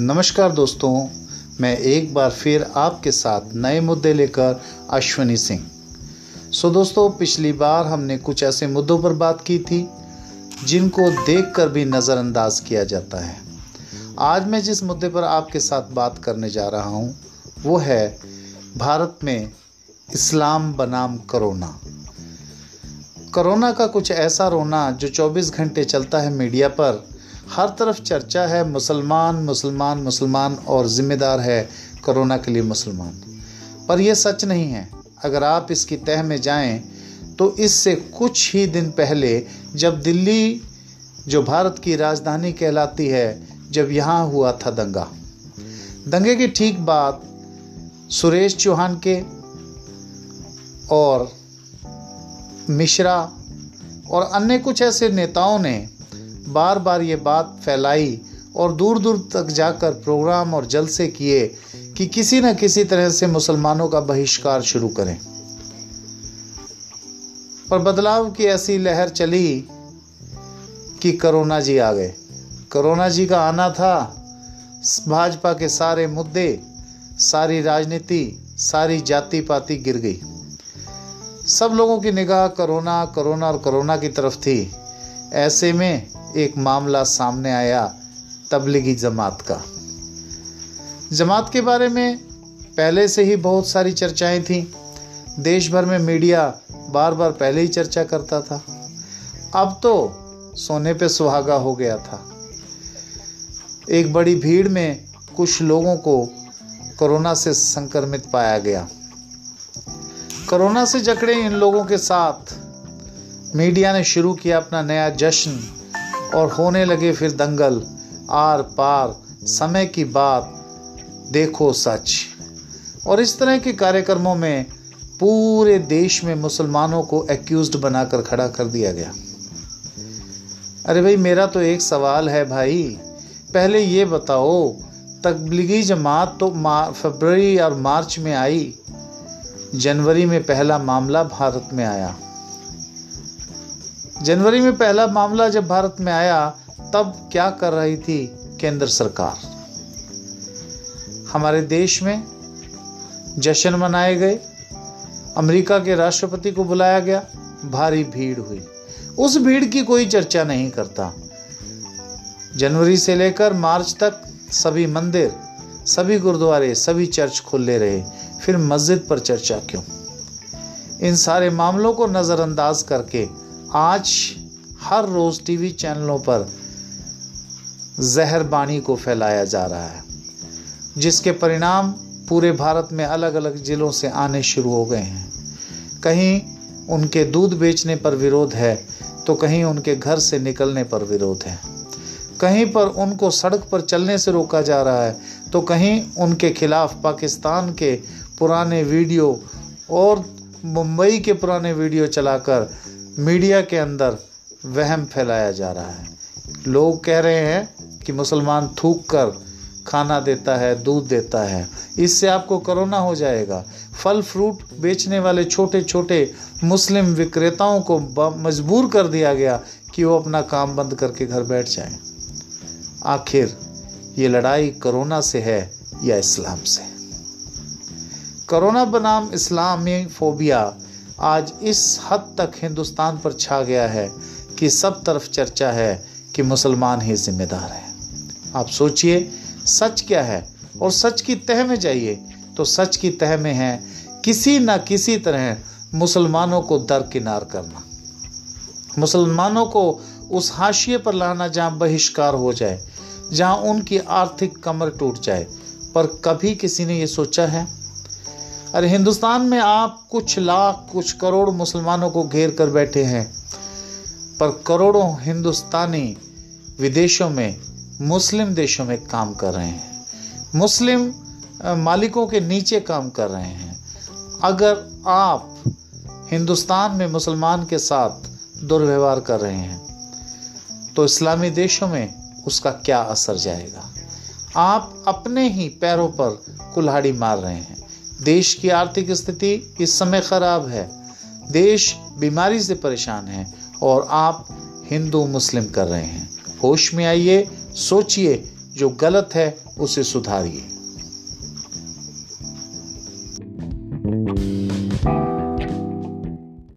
नमस्कार दोस्तों, मैं एक बार फिर आपके साथ नए मुद्दे लेकर अश्वनी सिंह। सो दोस्तों, पिछली बार हमने कुछ ऐसे मुद्दों पर बात की थी, जिनको देखकर भी नज़रअंदाज किया जाता है। आज मैं जिस मुद्दे पर आपके साथ बात करने जा रहा हूँ, वो है भारत में इस्लाम बनाम करोना। कोरोना का कुछ ऐसा रोना जो 24 घंटे चलता है मीडिया पर हर तरफ़ चर्चा है, मुसलमान मुसलमान मुसलमान और ज़िम्मेदार है, कोरोना के लिए मुसलमान। पर यह सच नहीं है। अगर आप इसकी तह में जाएँ तो इससे कुछ ही दिन पहले जब दिल्ली, जो भारत की राजधानी कहलाती है, जब यहाँ हुआ था दंगा। दंगे के ठीक बाद सुरेश चौहान के और मिश्रा और अन्य कुछ ऐसे नेताओं ने बार बार ये बात फैलाई और दूर दूर तक जाकर प्रोग्राम और जलसे किए कि किसी न किसी तरह से मुसलमानों का बहिष्कार शुरू करें। पर बदलाव की ऐसी लहर चली कि करोना जी आ गए। करोना जी का आना था। भाजपा के सारे मुद्दे, सारी राजनीति, सारी जाति पाति गिर गई। सब लोगों की निगाह करोना करोना और करोना की तरफ़ थी। ऐसे में एक मामला सामने आया तबलीगी जमात का। जमात के बारे में पहले से ही बहुत सारी चर्चाएँ थीं। देश भर में मीडिया बार बार पहले ही चर्चा करता था। अब तो सोने पे सुहागा हो गया था। एक बड़ी भीड़ में कुछ लोगों को कोरोना से संक्रमित पाया गया। कोरोना से जकड़े इन लोगों के साथ मीडिया ने शुरू किया अपना नया जश्न। और होने लगे फिर दंगल। आर पार, समय की बात, देखो सच। और इस तरह के कार्यक्रमों में पूरे देश में मुसलमानों को एक्यूज्ड बनाकर खड़ा कर दिया गया। अरे भाई, मेरा तो एक सवाल है भाई। पहले ये बताओ, तबलीगी जमात तो फरवरी और मार्च में आई। जनवरी में पहला मामला भारत में आया। जनवरी में पहला मामला जब भारत में आया, तब क्या कर रही थी केंद्र सरकार? हमारे देश में जश्न मनाए गए, अमेरिका के राष्ट्रपति को बुलाया गया, भारी भीड़ हुई। उस भीड़ की कोई चर्चा नहीं करता। जनवरी से लेकर मार्च तक सभी मंदिर, सभी गुरुद्वारे, सभी चर्च खुले रहे। फिर मस्जिद पर चर्चा क्यों? इन सारे मामलों को नज़रअंदाज करके आज हर रोज़ टीवी चैनलों पर जहर बाणी को फैलाया जा रहा है, जिसके परिणाम पूरे भारत में अलग अलग ज़िलों से आने शुरू हो गए हैं। कहीं उनके दूध बेचने पर विरोध है तो कहीं उनके घर से निकलने पर विरोध है। कहीं पर उनको सड़क पर चलने से रोका जा रहा है तो कहीं उनके खिलाफ पाकिस्तान के पुराने वीडियो और मुंबई के पुराने वीडियो चलाकर मीडिया के अंदर वहम फैलाया जा रहा है। लोग कह रहे हैं कि मुसलमान थूक कर खाना देता है, दूध देता है। इससे आपको कोरोना हो जाएगा। फल फ्रूट बेचने वाले छोटे छोटे मुस्लिम विक्रेताओं को मजबूर कर दिया गया कि वो अपना काम बंद करके घर बैठ जाएँ। आखिर ये लड़ाई कोरोना से है या इस्लाम से? कोरोना बनाम इस्लामी फोबिया आज इस हद तक हिंदुस्तान पर छा गया है कि सब तरफ़ चर्चा है कि मुसलमान ही जिम्मेदार है। आप सोचिए, सच क्या है? और सच की तह में जाइए तो सच की तह में है किसी न किसी तरह मुसलमानों को दरकिनार करना। मुसलमानों को उस हाशिए पर लाना जहाँ बहिष्कार हो जाए, जहाँ उनकी आर्थिक कमर टूट जाए, पर कभी किसी ने ये सोचा है? अरे हिंदुस्तान में आप कुछ लाख, कुछ करोड़ मुसलमानों को घेर कर बैठे हैं। पर करोड़ों हिंदुस्तानी विदेशों में, मुस्लिम देशों में काम कर रहे हैं। मुस्लिम मालिकों के नीचे काम कर रहे हैं। अगर आप हिंदुस्तान में मुसलमान के साथ दुर्व्यवहार कर रहे हैं तो इस्लामी देशों में उसका क्या असर जाएगा? आप अपने ही पैरों पर कुल्हाड़ी मार रहे हैं। देश की आर्थिक स्थिति इस समय खराब है। देश बीमारी से परेशान है और आप हिंदू, मुस्लिम कर रहे हैं। होश में आइए, सोचिए, जो गलत है, उसे सुधारिए।